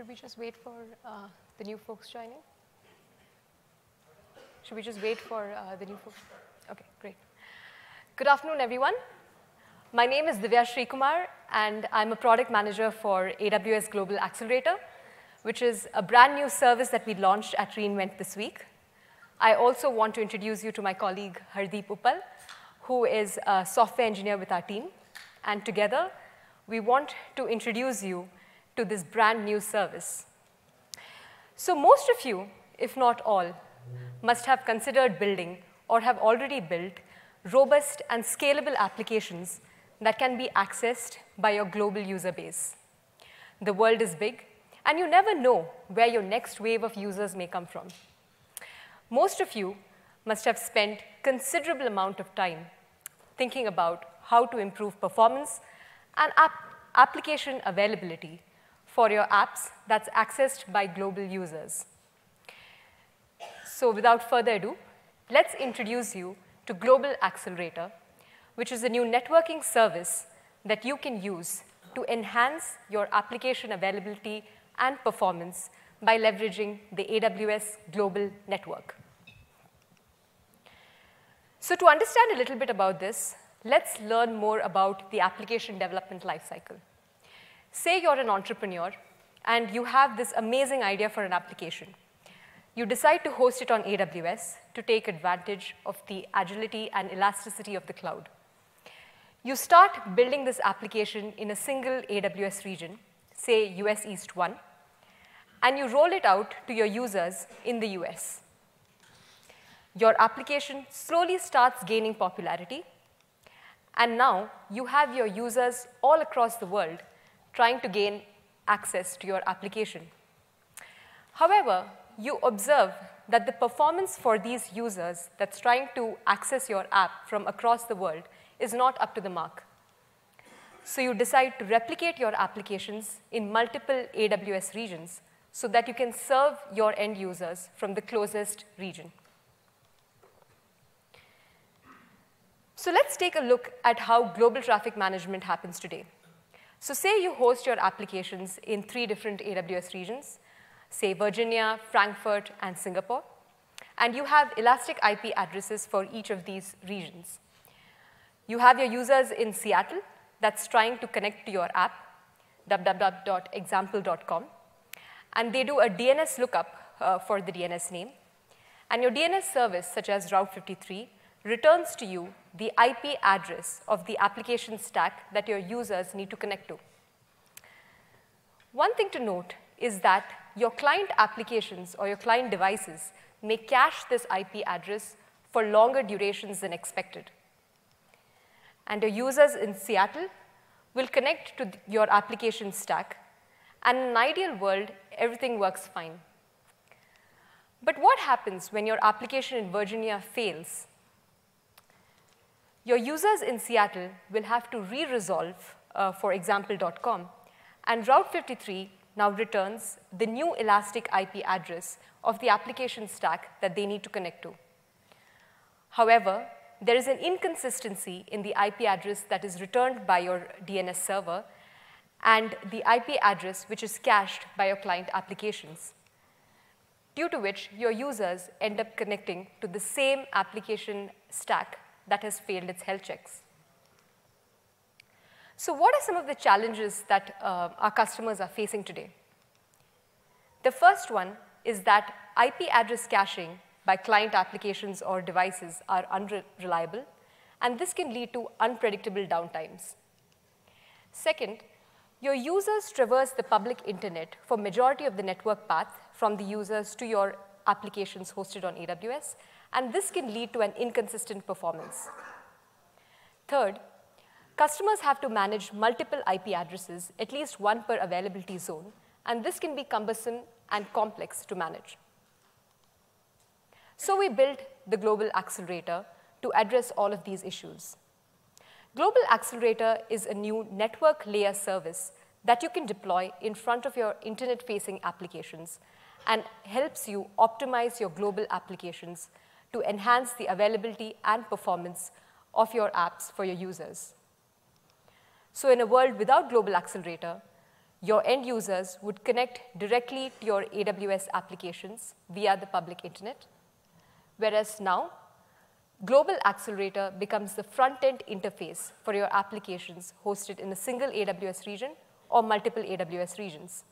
Should we just wait for uh, the new folks joining? Should we just wait for uh, the new folks? Okay, great. Good afternoon, everyone. My name is Divya Srikumar, and I'm a product manager for AWS Global Accelerator, which is a brand new service that we launched at reInvent this week. I also want to introduce you to my colleague, Hardeep Uppal, who is a software engineer with our team. And together, we want to introduce you to this brand new service. So most of you, if not all, must have considered building or have already built robust and scalable applications that can be accessed by your global user base. The world is big, and you never know where your next wave of users may come from. Most of you must have spent considerable amount of time thinking about how to improve performance and ap application availability for your apps that's accessed by global users. So without further ado, let's introduce you to Global Accelerator, which is a new networking service that you can use to enhance your application availability and performance by leveraging the AWS Global Network. So to understand a little bit about this, let's learn more about the application development lifecycle. Say you're an entrepreneur and you have this amazing idea for an application. You decide to host it on AWS to take advantage of the agility and elasticity of the cloud. You start building this application in a single AWS region, say US East 1, and you roll it out to your users in the US. Your application slowly starts gaining popularity, and now you have your users all across the world trying to gain access to your application. However, you observe that the performance for these users that's trying to access your app from across the world is not up to the mark. So you decide to replicate your applications in multiple AWS regions so that you can serve your end users from the closest region. So let's take a look at how global traffic management happens today. So say you host your applications in three different AWS regions, say Virginia, Frankfurt, and Singapore, and you have elastic IP addresses for each of these regions. You have your users in Seattle that's trying to connect to your app, www.example.com, and they do a DNS lookup uh, for the DNS name. And your DNS service, such as Route 53, returns to you the IP address of the application stack that your users need to connect to. One thing to note is that your client applications or your client devices may cache this IP address for longer durations than expected. And your users in Seattle will connect to your application stack, and in an ideal world, everything works fine. But what happens when your application in Virginia fails your users in Seattle will have to re-resolve uh, for example.com, and Route 53 now returns the new elastic IP address of the application stack that they need to connect to. However, there is an inconsistency in the IP address that is returned by your DNS server and the IP address which is cached by your client applications, due to which your users end up connecting to the same application stack that has failed its health checks. So what are some of the challenges that uh, our customers are facing today? The first one is that IP address caching by client applications or devices are unreliable, and this can lead to unpredictable downtimes. Second, your users traverse the public internet for majority of the network path from the users to your applications hosted on AWS, and this can lead to an inconsistent performance. Third, customers have to manage multiple IP addresses, at least one per availability zone, and this can be cumbersome and complex to manage. So we built the Global Accelerator to address all of these issues. Global Accelerator is a new network layer service that you can deploy in front of your internet-facing applications and helps you optimize your global applications to enhance the availability and performance of your apps for your users. So in a world without Global Accelerator, your end users would connect directly to your AWS applications via the public internet, whereas now, Global Accelerator becomes the front-end interface for your applications hosted in a single AWS region or multiple AWS regions.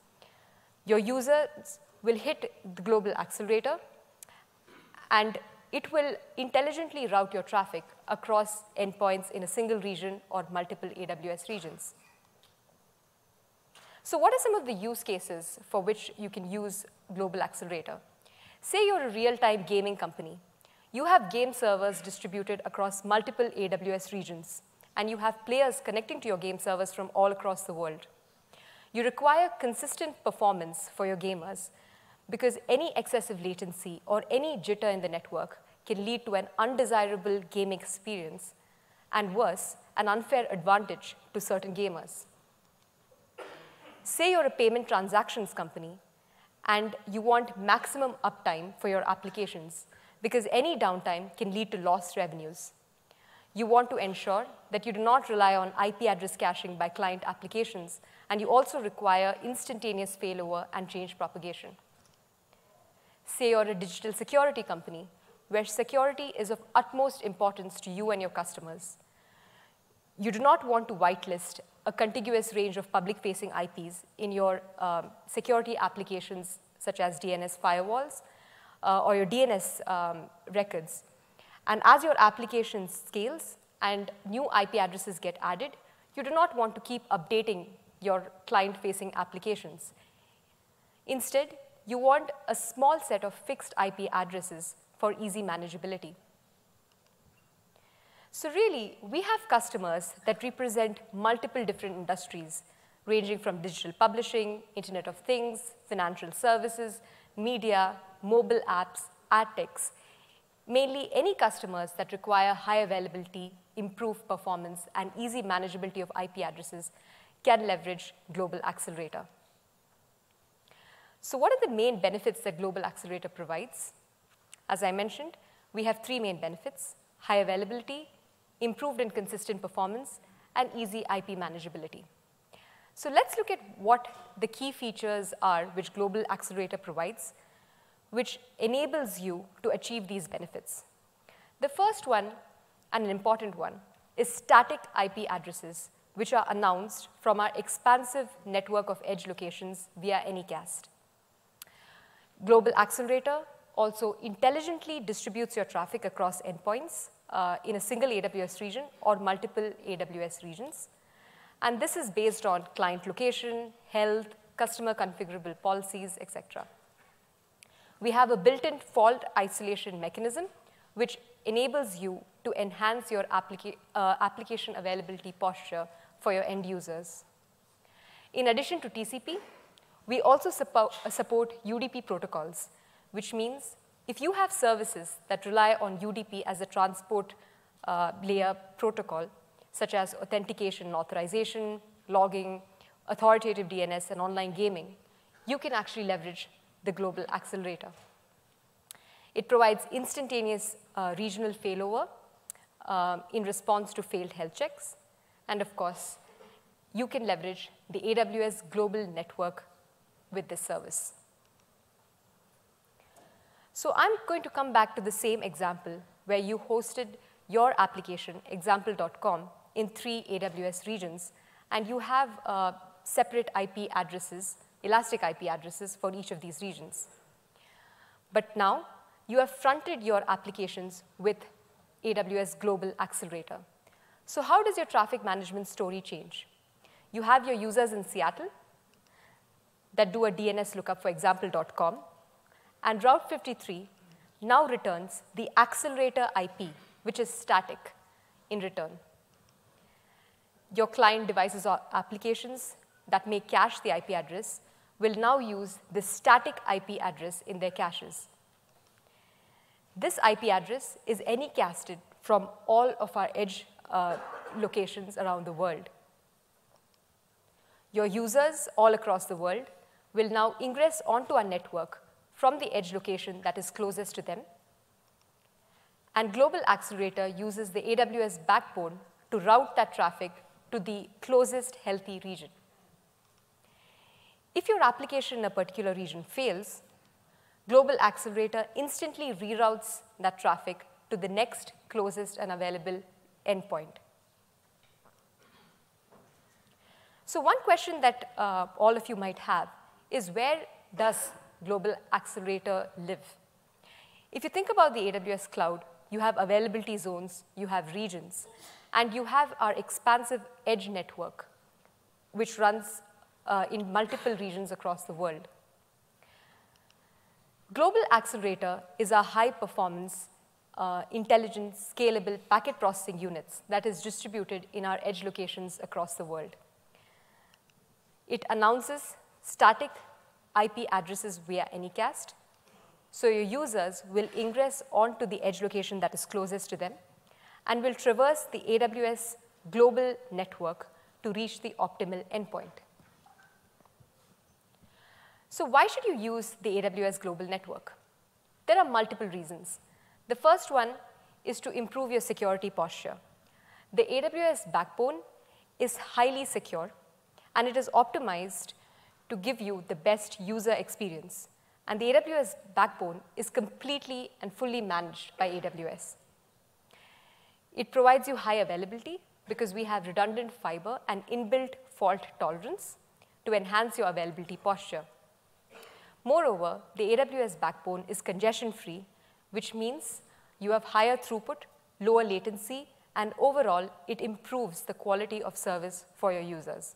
Your users will hit the Global Accelerator, and it will intelligently route your traffic across endpoints in a single region or multiple AWS regions. So what are some of the use cases for which you can use Global Accelerator? Say you're a real-time gaming company. You have game servers distributed across multiple AWS regions, and you have players connecting to your game servers from all across the world. You require consistent performance for your gamers because any excessive latency or any jitter in the network can lead to an undesirable gaming experience, and worse, an unfair advantage to certain gamers. Say you're a payment transactions company and you want maximum uptime for your applications because any downtime can lead to lost revenues. You want to ensure that you do not rely on IP address caching by client applications, and you also require instantaneous failover and change propagation. Say you're a digital security company where security is of utmost importance to you and your customers. You do not want to whitelist a contiguous range of public-facing IPs in your um, security applications, such as DNS firewalls uh, or your DNS um, records. And as your application scales and new IP addresses get added, you do not want to keep updating your client-facing applications. Instead, you want a small set of fixed IP addresses for easy manageability. So really, we have customers that represent multiple different industries, ranging from digital publishing, Internet of Things, financial services, media, mobile apps, ad techs, mainly any customers that require high availability, improved performance, and easy manageability of IP addresses can leverage Global Accelerator. So what are the main benefits that Global Accelerator provides? As I mentioned, we have three main benefits, high availability, improved and consistent performance, and easy IP manageability. So let's look at what the key features are which Global Accelerator provides, which enables you to achieve these benefits. The first one, and an important one, is static IP addresses, which are announced from our expansive network of edge locations via Anycast. Global Accelerator also intelligently distributes your traffic across endpoints uh, in a single AWS region or multiple AWS regions. And this is based on client location, health, customer configurable policies, etc. We have a built-in fault isolation mechanism, which enables you to enhance your applica uh, application availability posture for your end users. In addition to TCP, we also support, uh, support UDP protocols, which means if you have services that rely on UDP as a transport uh, layer protocol, such as authentication authorization, logging, authoritative DNS, and online gaming, you can actually leverage the global accelerator. It provides instantaneous uh, regional failover uh, in response to failed health checks. And of course, you can leverage the AWS global network with this service. So I'm going to come back to the same example where you hosted your application, example.com, in three AWS regions, and you have uh, separate IP addresses, elastic IP addresses for each of these regions. But now, you have fronted your applications with AWS Global Accelerator. So how does your traffic management story change? You have your users in Seattle that do a DNS lookup for example.com, and Route 53 now returns the accelerator IP, which is static, in return. Your client devices or applications that may cache the IP address will now use the static IP address in their caches. This IP address is anycasted from all of our edge uh, locations around the world. Your users all across the world will now ingress onto our network from the edge location that is closest to them. And Global Accelerator uses the AWS backbone to route that traffic to the closest healthy region. If your application in a particular region fails, Global Accelerator instantly reroutes that traffic to the next closest and available endpoint. So one question that uh, all of you might have is where does Global Accelerator live? If you think about the AWS cloud, you have availability zones, you have regions, and you have our expansive edge network, which runs uh, in multiple regions across the world. Global Accelerator is a high performance, uh, intelligent, scalable packet processing units that is distributed in our edge locations across the world. It announces static IP addresses via Anycast. So your users will ingress onto the edge location that is closest to them and will traverse the AWS global network to reach the optimal endpoint. So why should you use the AWS global network? There are multiple reasons. The first one is to improve your security posture. The AWS backbone is highly secure, and it is optimized to give you the best user experience. And the AWS backbone is completely and fully managed by AWS. It provides you high availability because we have redundant fiber and inbuilt fault tolerance to enhance your availability posture. Moreover, the AWS backbone is congestion-free, which means you have higher throughput, lower latency, and overall, it improves the quality of service for your users.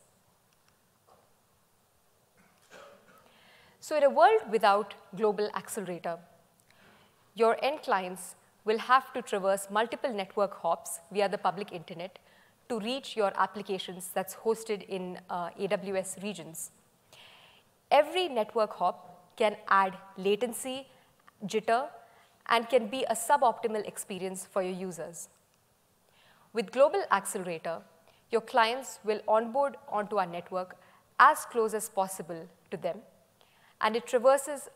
So in a world without global accelerator, your end clients will have to traverse multiple network hops via the public internet to reach your applications that's hosted in uh, AWS regions. Every network hop can add latency, jitter, and can be a suboptimal experience for your users. With Global Accelerator, your clients will onboard onto our network as close as possible to them and it traverses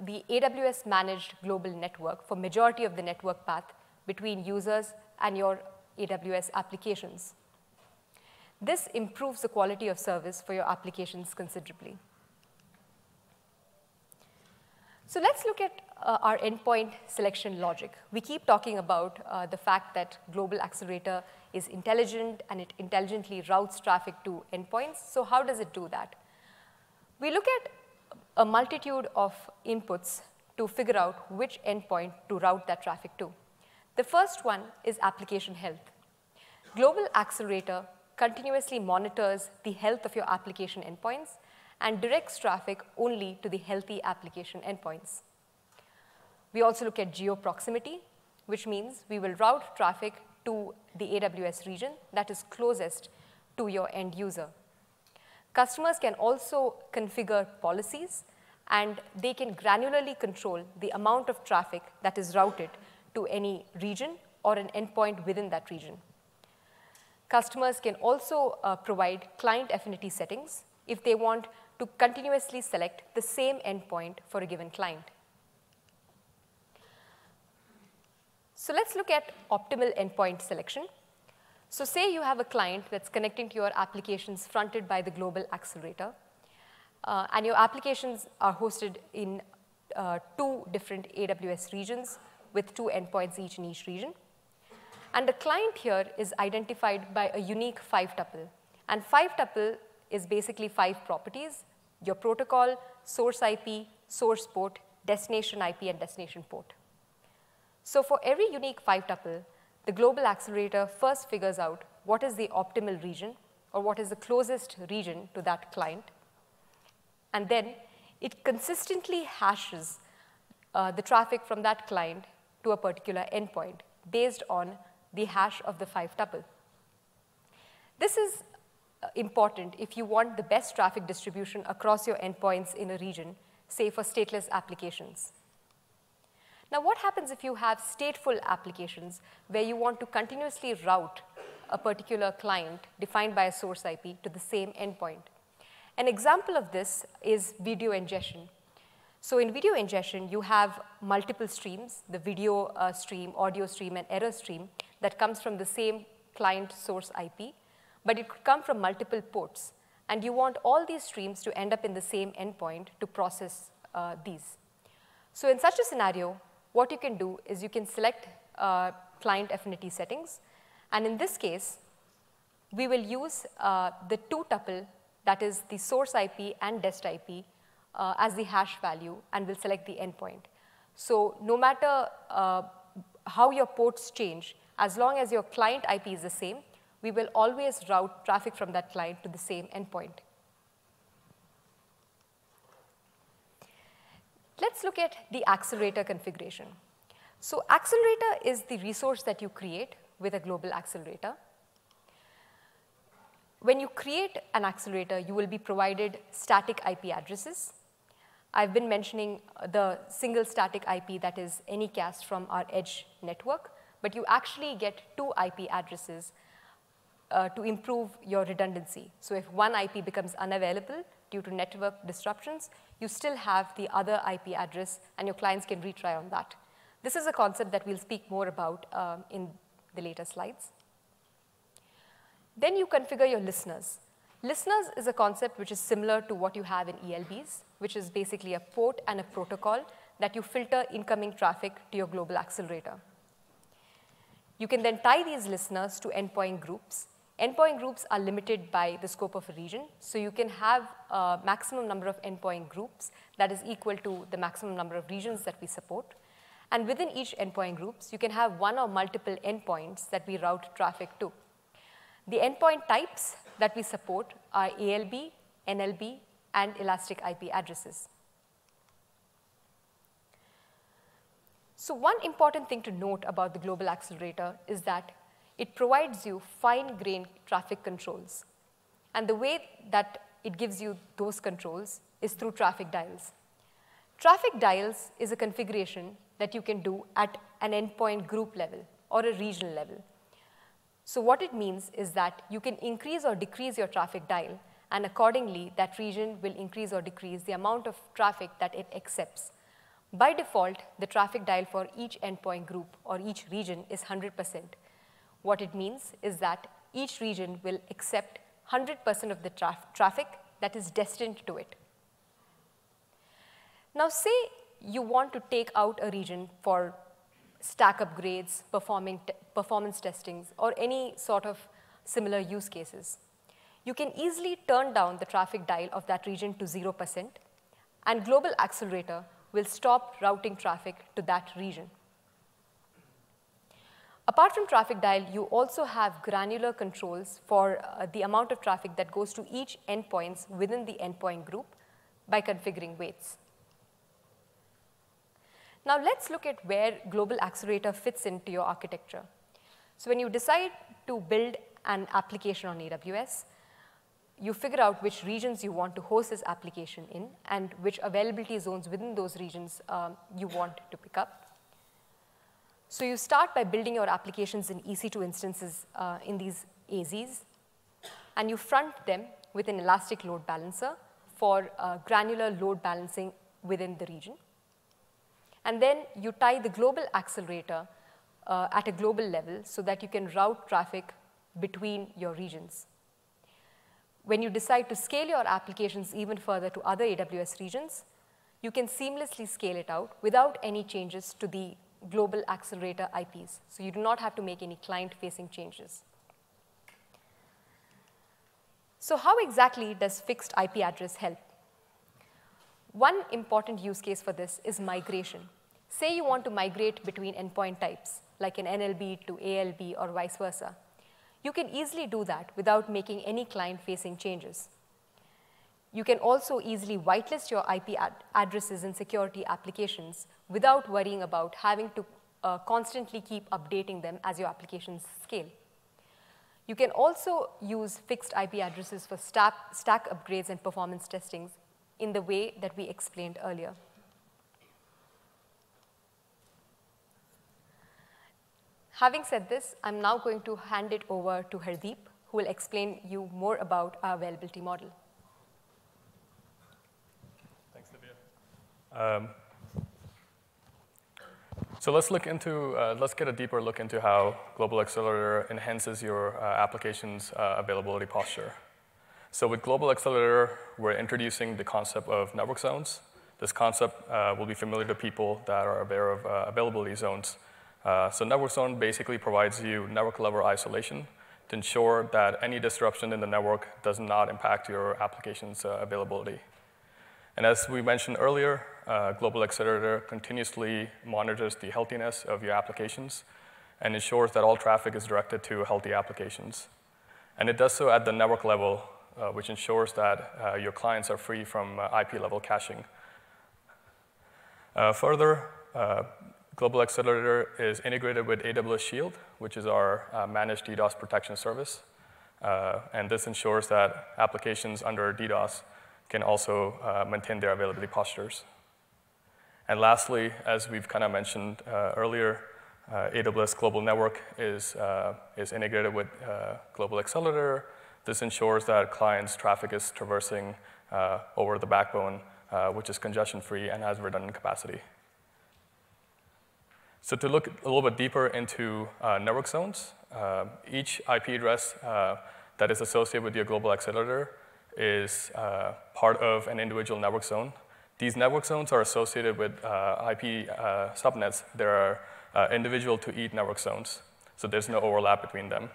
the AWS managed global network for majority of the network path between users and your AWS applications. This improves the quality of service for your applications considerably. So let's look at uh, our endpoint selection logic. We keep talking about uh, the fact that Global Accelerator is intelligent and it intelligently routes traffic to endpoints. So how does it do that? We look at a multitude of inputs to figure out which endpoint to route that traffic to. The first one is application health. Global Accelerator continuously monitors the health of your application endpoints and directs traffic only to the healthy application endpoints. We also look at geo proximity, which means we will route traffic to the AWS region that is closest to your end user. Customers can also configure policies and they can granularly control the amount of traffic that is routed to any region or an endpoint within that region. Customers can also uh, provide client affinity settings if they want to continuously select the same endpoint for a given client. So let's look at optimal endpoint selection. So say you have a client that's connecting to your applications fronted by the global accelerator, uh, and your applications are hosted in uh, two different AWS regions with two endpoints each in each region. And the client here is identified by a unique five tuple. And five tuple is basically five properties, your protocol, source IP, source port, destination IP, and destination port. So for every unique five tuple, the global accelerator first figures out what is the optimal region or what is the closest region to that client. And then it consistently hashes uh, the traffic from that client to a particular endpoint based on the hash of the five tuple. This is uh, important if you want the best traffic distribution across your endpoints in a region, say for stateless applications. Now, what happens if you have stateful applications where you want to continuously route a particular client defined by a source IP to the same endpoint? An example of this is video ingestion. So in video ingestion, you have multiple streams, the video uh, stream, audio stream, and error stream that comes from the same client source IP, but it could come from multiple ports. And you want all these streams to end up in the same endpoint to process uh, these. So in such a scenario, what you can do is you can select uh, client affinity settings. And in this case, we will use uh, the two tuple, that is the source IP and dest IP, uh, as the hash value, and we'll select the endpoint. So no matter uh, how your ports change, as long as your client IP is the same, we will always route traffic from that client to the same endpoint. Let's look at the accelerator configuration. So accelerator is the resource that you create with a global accelerator. When you create an accelerator, you will be provided static IP addresses. I've been mentioning the single static IP that is Anycast from our edge network, but you actually get two IP addresses uh, to improve your redundancy. So if one IP becomes unavailable due to network disruptions, you still have the other IP address and your clients can retry on that. This is a concept that we'll speak more about um, in the later slides. Then you configure your listeners. Listeners is a concept which is similar to what you have in ELBs, which is basically a port and a protocol that you filter incoming traffic to your global accelerator. You can then tie these listeners to endpoint groups. Endpoint groups are limited by the scope of a region, so you can have a maximum number of endpoint groups that is equal to the maximum number of regions that we support. And within each endpoint groups, you can have one or multiple endpoints that we route traffic to. The endpoint types that we support are ALB, NLB, and elastic IP addresses. So one important thing to note about the global accelerator is that it provides you fine-grained traffic controls. And the way that it gives you those controls is through traffic dials. Traffic dials is a configuration that you can do at an endpoint group level or a regional level. So what it means is that you can increase or decrease your traffic dial, and accordingly, that region will increase or decrease the amount of traffic that it accepts. By default, the traffic dial for each endpoint group or each region is 100%. What it means is that each region will accept 100% of the traf traffic that is destined to it. Now say you want to take out a region for stack upgrades, performing performance testings, or any sort of similar use cases. You can easily turn down the traffic dial of that region to 0%, and Global Accelerator will stop routing traffic to that region. Apart from traffic dial, you also have granular controls for uh, the amount of traffic that goes to each endpoints within the endpoint group by configuring weights. Now let's look at where Global Accelerator fits into your architecture. So when you decide to build an application on AWS, you figure out which regions you want to host this application in and which availability zones within those regions um, you want to pick up. So you start by building your applications in EC2 instances uh, in these AZs, and you front them with an elastic load balancer for uh, granular load balancing within the region. And then you tie the global accelerator uh, at a global level so that you can route traffic between your regions. When you decide to scale your applications even further to other AWS regions, you can seamlessly scale it out without any changes to the global accelerator IPs. So you do not have to make any client-facing changes. So how exactly does fixed IP address help? One important use case for this is migration. Say you want to migrate between endpoint types, like an NLB to ALB or vice versa. You can easily do that without making any client-facing changes. You can also easily whitelist your IP ad addresses in security applications without worrying about having to uh, constantly keep updating them as your applications scale. You can also use fixed IP addresses for stack, stack upgrades and performance testings in the way that we explained earlier. Having said this, I'm now going to hand it over to Hardeep, who will explain you more about our availability model. Thanks, Divya. Um, so let's look into, uh, let's get a deeper look into how Global Accelerator enhances your uh, application's uh, availability posture. So with Global Accelerator, we're introducing the concept of network zones. This concept uh, will be familiar to people that are aware of uh, availability zones. Uh, so network zone basically provides you network level isolation to ensure that any disruption in the network does not impact your application's availability. And as we mentioned earlier, uh, Global Accelerator continuously monitors the healthiness of your applications and ensures that all traffic is directed to healthy applications. And it does so at the network level uh, which ensures that uh, your clients are free from uh, IP level caching. further, Global Accelerator is integrated with AWS Shield, which is our managed DDoS protection service. and this ensures that applications under DDoS can also uh, maintain their availability postures. And lastly, as we've kind of mentioned uh, earlier, uh, AWS Global Network is, is integrated with Global Accelerator, this ensures that clients' traffic is traversing uh, over the backbone, uh, which is congestion-free and has redundant capacity. So to look a little bit deeper into uh, network zones, uh, each IP address uh, that is associated with your global accelerator is uh, part of an individual network zone. These network zones are associated with IP subnets that are individual to each network zones, so there's no overlap between them.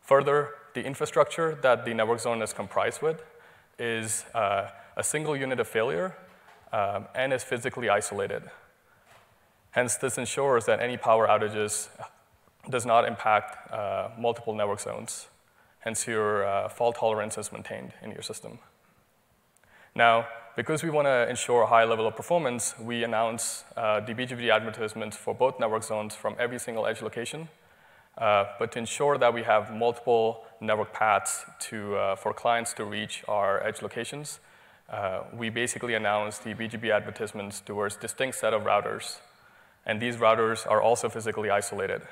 Further, the infrastructure that the network zone is comprised with is uh, a single unit of failure um, and is physically isolated. Hence, this ensures that any power outages does not impact uh, multiple network zones. Hence, your uh, fault tolerance is maintained in your system. Now, because we want to ensure a high level of performance, we announce uh, the BGP advertisements for both network zones from every single edge location uh, but to ensure that we have multiple network paths to, uh, for clients to reach our edge locations, uh, we basically announce the BGP advertisements towards distinct set of routers. And these routers are also physically isolated,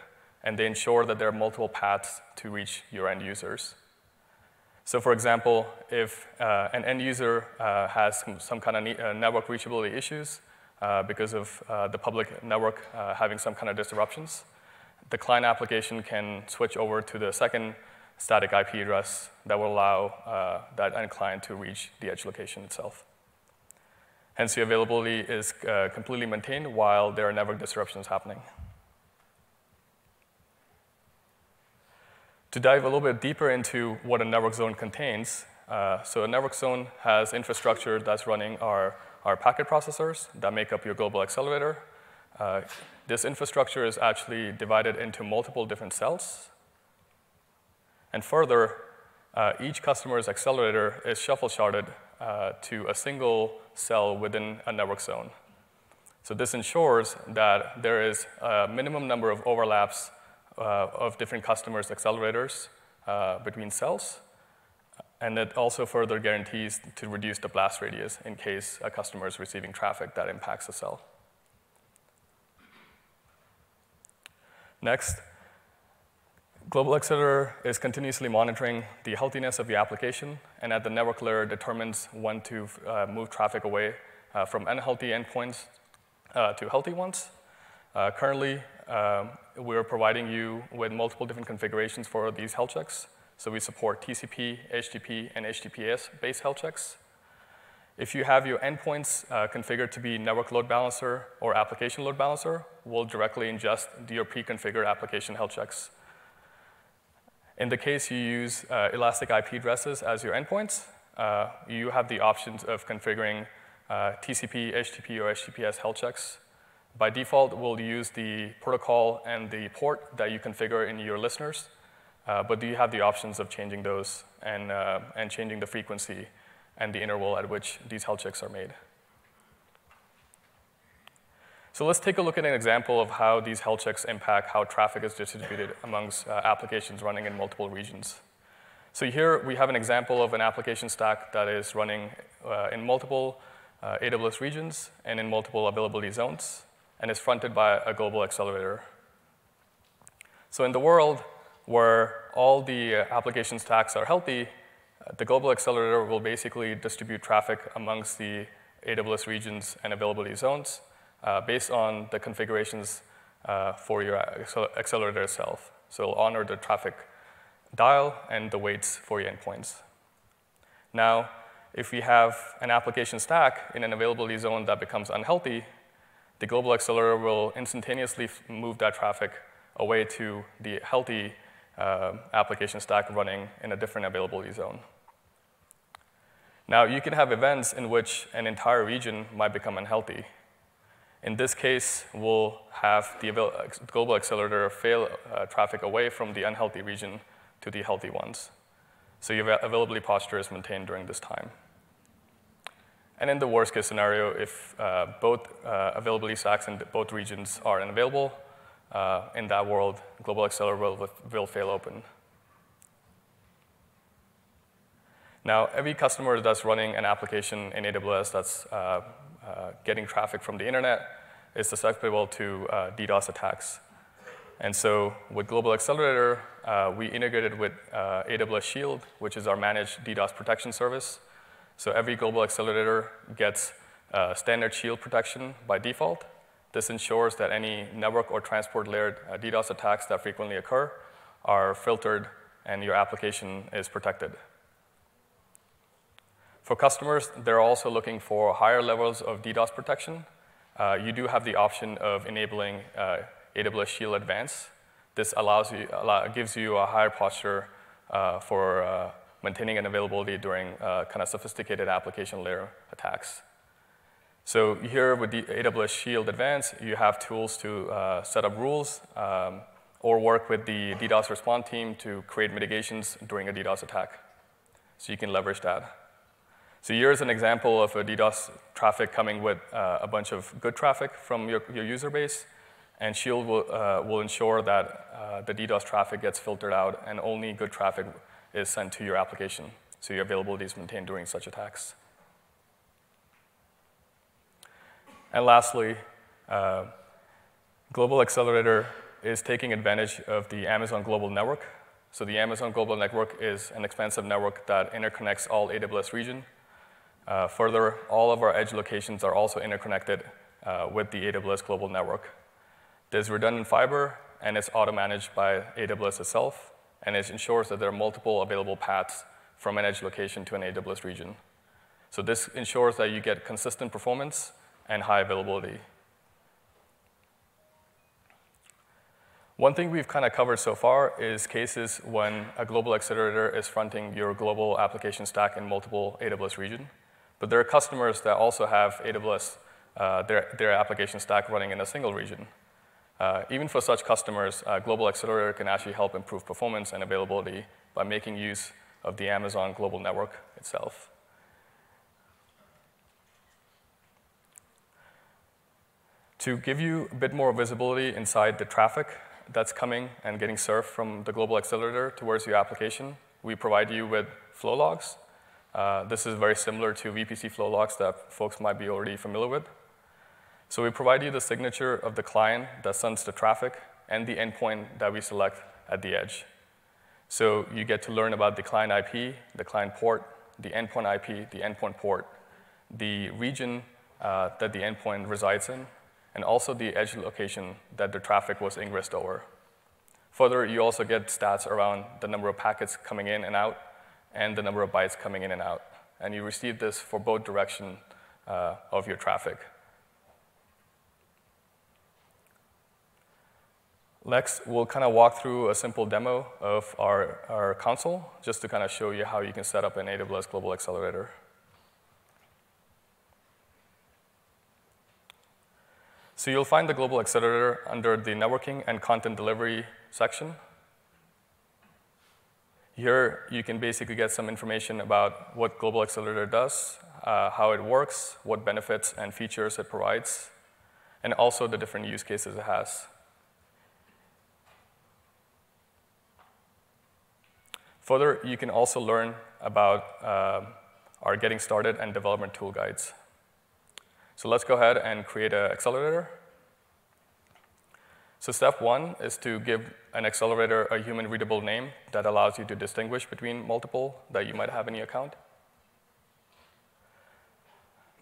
and they ensure that there are multiple paths to reach your end users. So for example, if uh, an end user uh, has some, some, kind of uh, network reachability issues because of the public network having some kind of disruptions, the client application can switch over to the second static IP address that will allow uh, that end client to reach the edge location itself. Hence, the availability is uh, completely maintained while there are network disruptions happening. To dive a little bit deeper into what a network zone contains, uh, so a network zone has infrastructure that's running our, our packet processors that make up your global accelerator, uh, this infrastructure is actually divided into multiple different cells. And further, uh, each customer's accelerator is shuffle sharded uh, to a single cell within a network zone. So this ensures that there is a minimum number of overlaps of different customers' accelerators uh, between cells. And it also further guarantees to reduce the blast radius in case a customer is receiving traffic that impacts a cell. Next, Global Accelerator is continuously monitoring the healthiness of the application, and at the network layer determines when to uh, move traffic away uh, from unhealthy endpoints uh, to healthy ones. Uh, currently, um, we're providing you with multiple different configurations for these health checks. So we support TCP, HTTP, and HTTPS-based health checks. If you have your endpoints uh, configured to be network load balancer or application load balancer, we'll directly ingest your pre-configured application health checks. In the case you use uh, elastic IP addresses as your endpoints, uh, you have the options of configuring uh, TCP, HTTP, or HTTPS health checks. By default, we'll use the protocol and the port that you configure in your listeners, uh, but do you have the options of changing those and, uh, and changing the frequency and the interval at which these health checks are made. So let's take a look at an example of how these health checks impact how traffic is distributed amongst uh, applications running in multiple regions. So here we have an example of an application stack that is running uh, in multiple uh, AWS regions and in multiple availability zones, and is fronted by a global accelerator. So in the world where all the uh, application stacks are healthy, the global accelerator will basically distribute traffic amongst the AWS regions and availability zones uh, based on the configurations uh, for your accelerator itself. So it'll honor the traffic dial and the weights for your endpoints. Now, if we have an application stack in an availability zone that becomes unhealthy, the global accelerator will instantaneously move that traffic away to the healthy uh, application stack running in a different availability zone. Now, you can have events in which an entire region might become unhealthy. In this case, we'll have the global accelerator fail uh, traffic away from the unhealthy region to the healthy ones. So your availability posture is maintained during this time. And in the worst case scenario, if uh, both uh, availability stacks in both regions are unavailable, uh, in that world, global accelerator will, will fail open. Now, every customer that's running an application in AWS that's uh, uh, getting traffic from the internet is susceptible to uh, DDoS attacks. And so with Global Accelerator, we integrated with AWS Shield, which is our managed DDoS protection service. So every Global Accelerator gets uh, standard Shield protection by default. This ensures that any network or transport layer uh, DDoS attacks that frequently occur are filtered and your application is protected. For customers, they're also looking for higher levels of DDoS protection. Uh, you do have the option of enabling uh, AWS Shield Advance. This allows you, allow, gives you a higher posture uh, for maintaining an availability during uh, kind of sophisticated application layer attacks. So here with the AWS Shield Advance, you have tools to uh, set up rules um, or work with the DDoS response team to create mitigations during a DDoS attack. So you can leverage that. So here's an example of a DDoS traffic coming with uh, a bunch of good traffic from your, your user base. And Shield will, uh, will ensure that uh, the DDoS traffic gets filtered out and only good traffic is sent to your application. So your availability is maintained during such attacks. And lastly, uh, Global Accelerator is taking advantage of the Amazon Global Network. So the Amazon Global Network is an expansive network that interconnects all AWS region. Uh, further, all of our edge locations are also interconnected uh, with the AWS Global Network. There's redundant fiber, and it's auto-managed by AWS itself, and it ensures that there are multiple available paths from an edge location to an AWS region. So this ensures that you get consistent performance and high availability. One thing we've kind of covered so far is cases when a global accelerator is fronting your global application stack in multiple AWS region. But there are customers that also have AWS, uh, their, their application stack running in a single region. Uh, even for such customers, uh, Global Accelerator can actually help improve performance and availability by making use of the Amazon Global Network itself. To give you a bit more visibility inside the traffic that's coming and getting served from the Global Accelerator towards your application, we provide you with flow logs. Uh, this is very similar to VPC flow logs that folks might be already familiar with. So we provide you the signature of the client that sends the traffic and the endpoint that we select at the edge. So you get to learn about the client IP, the client port, the endpoint IP, the endpoint port, the region uh, that the endpoint resides in, and also the edge location that the traffic was ingressed over. Further, you also get stats around the number of packets coming in and out and the number of bytes coming in and out. And you receive this for both direction uh, of your traffic. Next, we'll kind of walk through a simple demo of our, our console, just to kind of show you how you can set up an AWS Global Accelerator. So you'll find the Global Accelerator under the Networking and Content Delivery section. Here, you can basically get some information about what Global Accelerator does, uh, how it works, what benefits and features it provides, and also the different use cases it has. Further, you can also learn about uh, our getting started and development tool guides. So let's go ahead and create an accelerator. So step one is to give an accelerator a human readable name that allows you to distinguish between multiple that you might have in your account.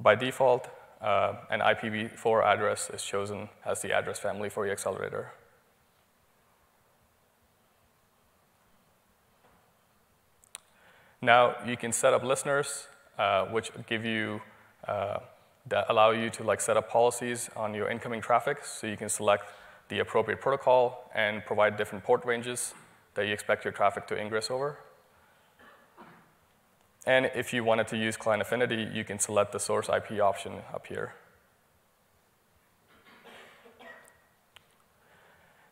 By default, uh, an IPv4 address is chosen as the address family for your accelerator. Now you can set up listeners, uh, which give you uh, that allow you to like set up policies on your incoming traffic. So you can select the appropriate protocol and provide different port ranges that you expect your traffic to ingress over. And if you wanted to use client affinity, you can select the source IP option up here.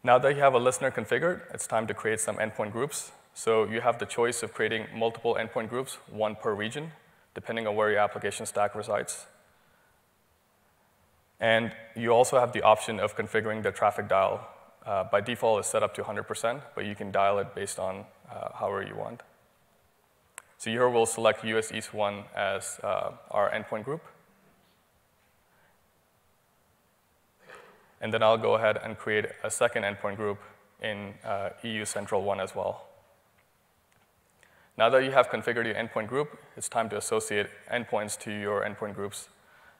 Now that you have a listener configured, it's time to create some endpoint groups. So you have the choice of creating multiple endpoint groups, one per region, depending on where your application stack resides. And you also have the option of configuring the traffic dial. Uh, by default, it's set up to 100%, but you can dial it based on uh, however you want. So here we'll select US East 1 as uh, our endpoint group. And then I'll go ahead and create a second endpoint group in uh, EU Central 1 as well. Now that you have configured your endpoint group, it's time to associate endpoints to your endpoint groups.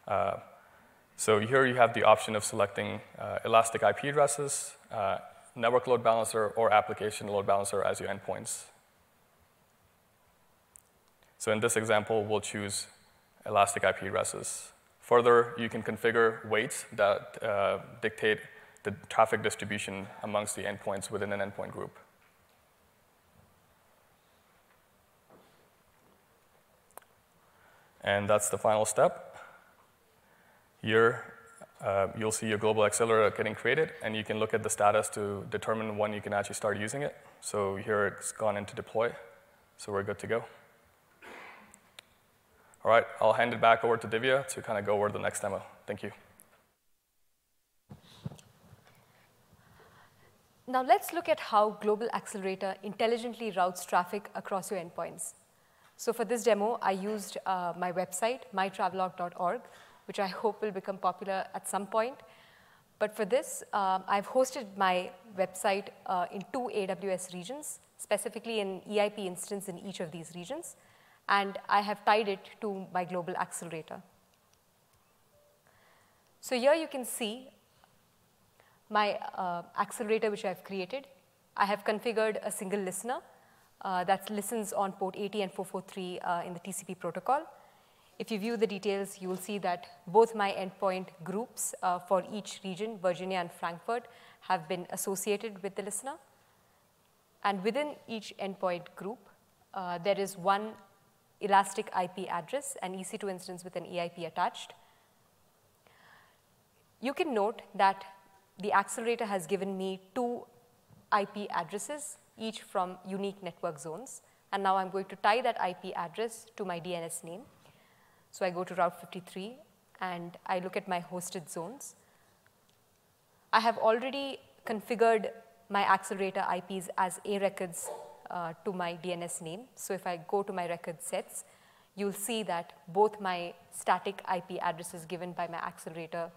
Uh, so here you have the option of selecting uh, elastic IP addresses, uh, network load balancer, or application load balancer as your endpoints. So in this example, we'll choose elastic IP addresses. Further, you can configure weights that uh, dictate the traffic distribution amongst the endpoints within an endpoint group. And that's the final step. Here, uh, you'll see your global accelerator getting created, and you can look at the status to determine when you can actually start using it. So here it's gone into deploy, so we're good to go. All right, I'll hand it back over to Divya to kind of go over the next demo. Thank you. Now let's look at how Global Accelerator intelligently routes traffic across your endpoints. So for this demo, I used uh, my website, mytravelog.org, which I hope will become popular at some point. But for this, um, I've hosted my website uh, in two AWS regions, specifically an EIP instance in each of these regions and I have tied it to my global accelerator. So here you can see my uh, accelerator which I've created. I have configured a single listener uh, that listens on port 80 and 443 uh, in the TCP protocol. If you view the details, you will see that both my endpoint groups uh, for each region, Virginia and Frankfurt, have been associated with the listener. And within each endpoint group, uh, there is one elastic IP address, an EC2 instance with an EIP attached. You can note that the accelerator has given me two IP addresses, each from unique network zones. And now I'm going to tie that IP address to my DNS name. So I go to Route 53 and I look at my hosted zones. I have already configured my accelerator IPs as A records uh, to my DNS name. So if I go to my record sets, you'll see that both my static IP addresses given by my accelerator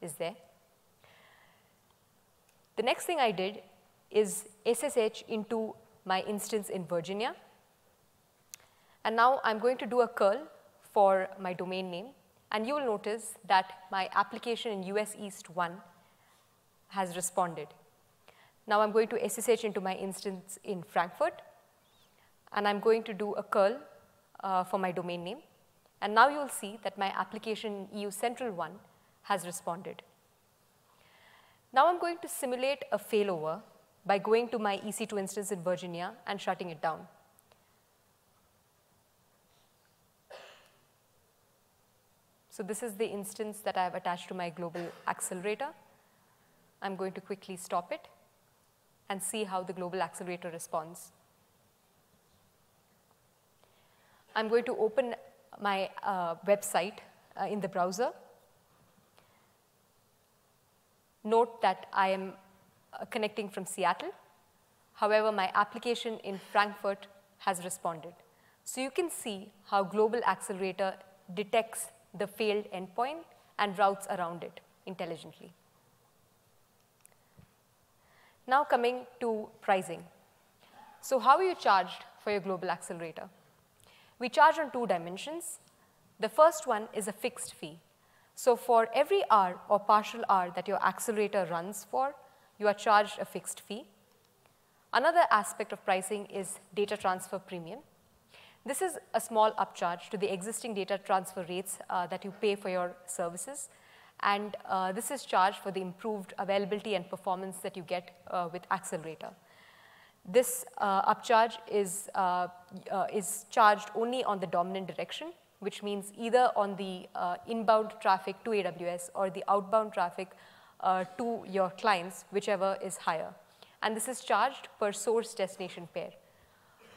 is there. The next thing I did is SSH into my instance in Virginia. And now I'm going to do a curl for my domain name. And you will notice that my application in US East 1 has responded. Now I'm going to SSH into my instance in Frankfurt, and I'm going to do a curl uh, for my domain name. And now you'll see that my application in EU Central 1 has responded. Now I'm going to simulate a failover by going to my EC2 instance in Virginia and shutting it down. So this is the instance that I have attached to my global accelerator. I'm going to quickly stop it and see how the global accelerator responds. I'm going to open my uh, website uh, in the browser. Note that I am uh, connecting from Seattle. However, my application in Frankfurt has responded. So you can see how Global Accelerator detects the failed endpoint and routes around it intelligently. Now coming to pricing. So how are you charged for your global accelerator? We charge on two dimensions. The first one is a fixed fee. So for every hour or partial hour that your accelerator runs for, you are charged a fixed fee. Another aspect of pricing is data transfer premium. This is a small upcharge to the existing data transfer rates uh, that you pay for your services. And uh, this is charged for the improved availability and performance that you get uh, with Accelerator. This uh, upcharge is, uh, uh, is charged only on the dominant direction, which means either on the inbound traffic to AWS or the outbound traffic to your clients, whichever is higher. And this is charged per source destination pair.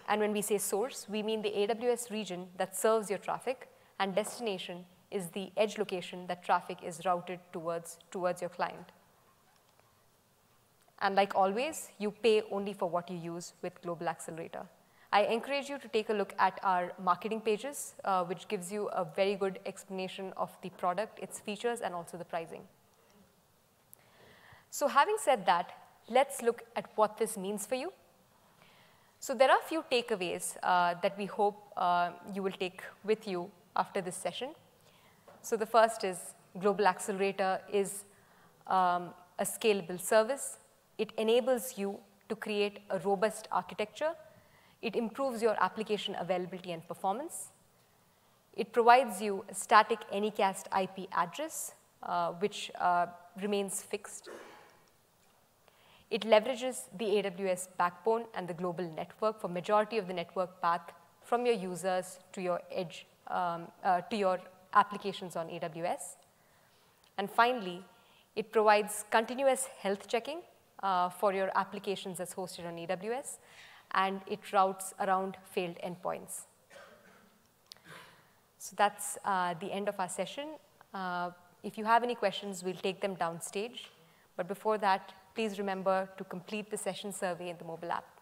And when we say source, we mean the AWS region that serves your traffic, and destination is the edge location that traffic is routed towards, towards your client. And like always, you pay only for what you use with Global Accelerator. I encourage you to take a look at our marketing pages, uh, which gives you a very good explanation of the product, its features, and also the pricing. So having said that, let's look at what this means for you so there are a few takeaways uh, that we hope uh, you will take with you after this session. So the first is Global Accelerator is um, a scalable service. It enables you to create a robust architecture. It improves your application availability and performance. It provides you a static Anycast IP address, uh, which uh, remains fixed it leverages the AWS backbone and the global network for majority of the network path from your users to your edge, um, uh, to your applications on AWS. And finally, it provides continuous health checking uh, for your applications that's hosted on AWS, and it routes around failed endpoints. So that's uh, the end of our session. Uh, if you have any questions, we'll take them downstage. But before that, please remember to complete the session survey in the mobile app.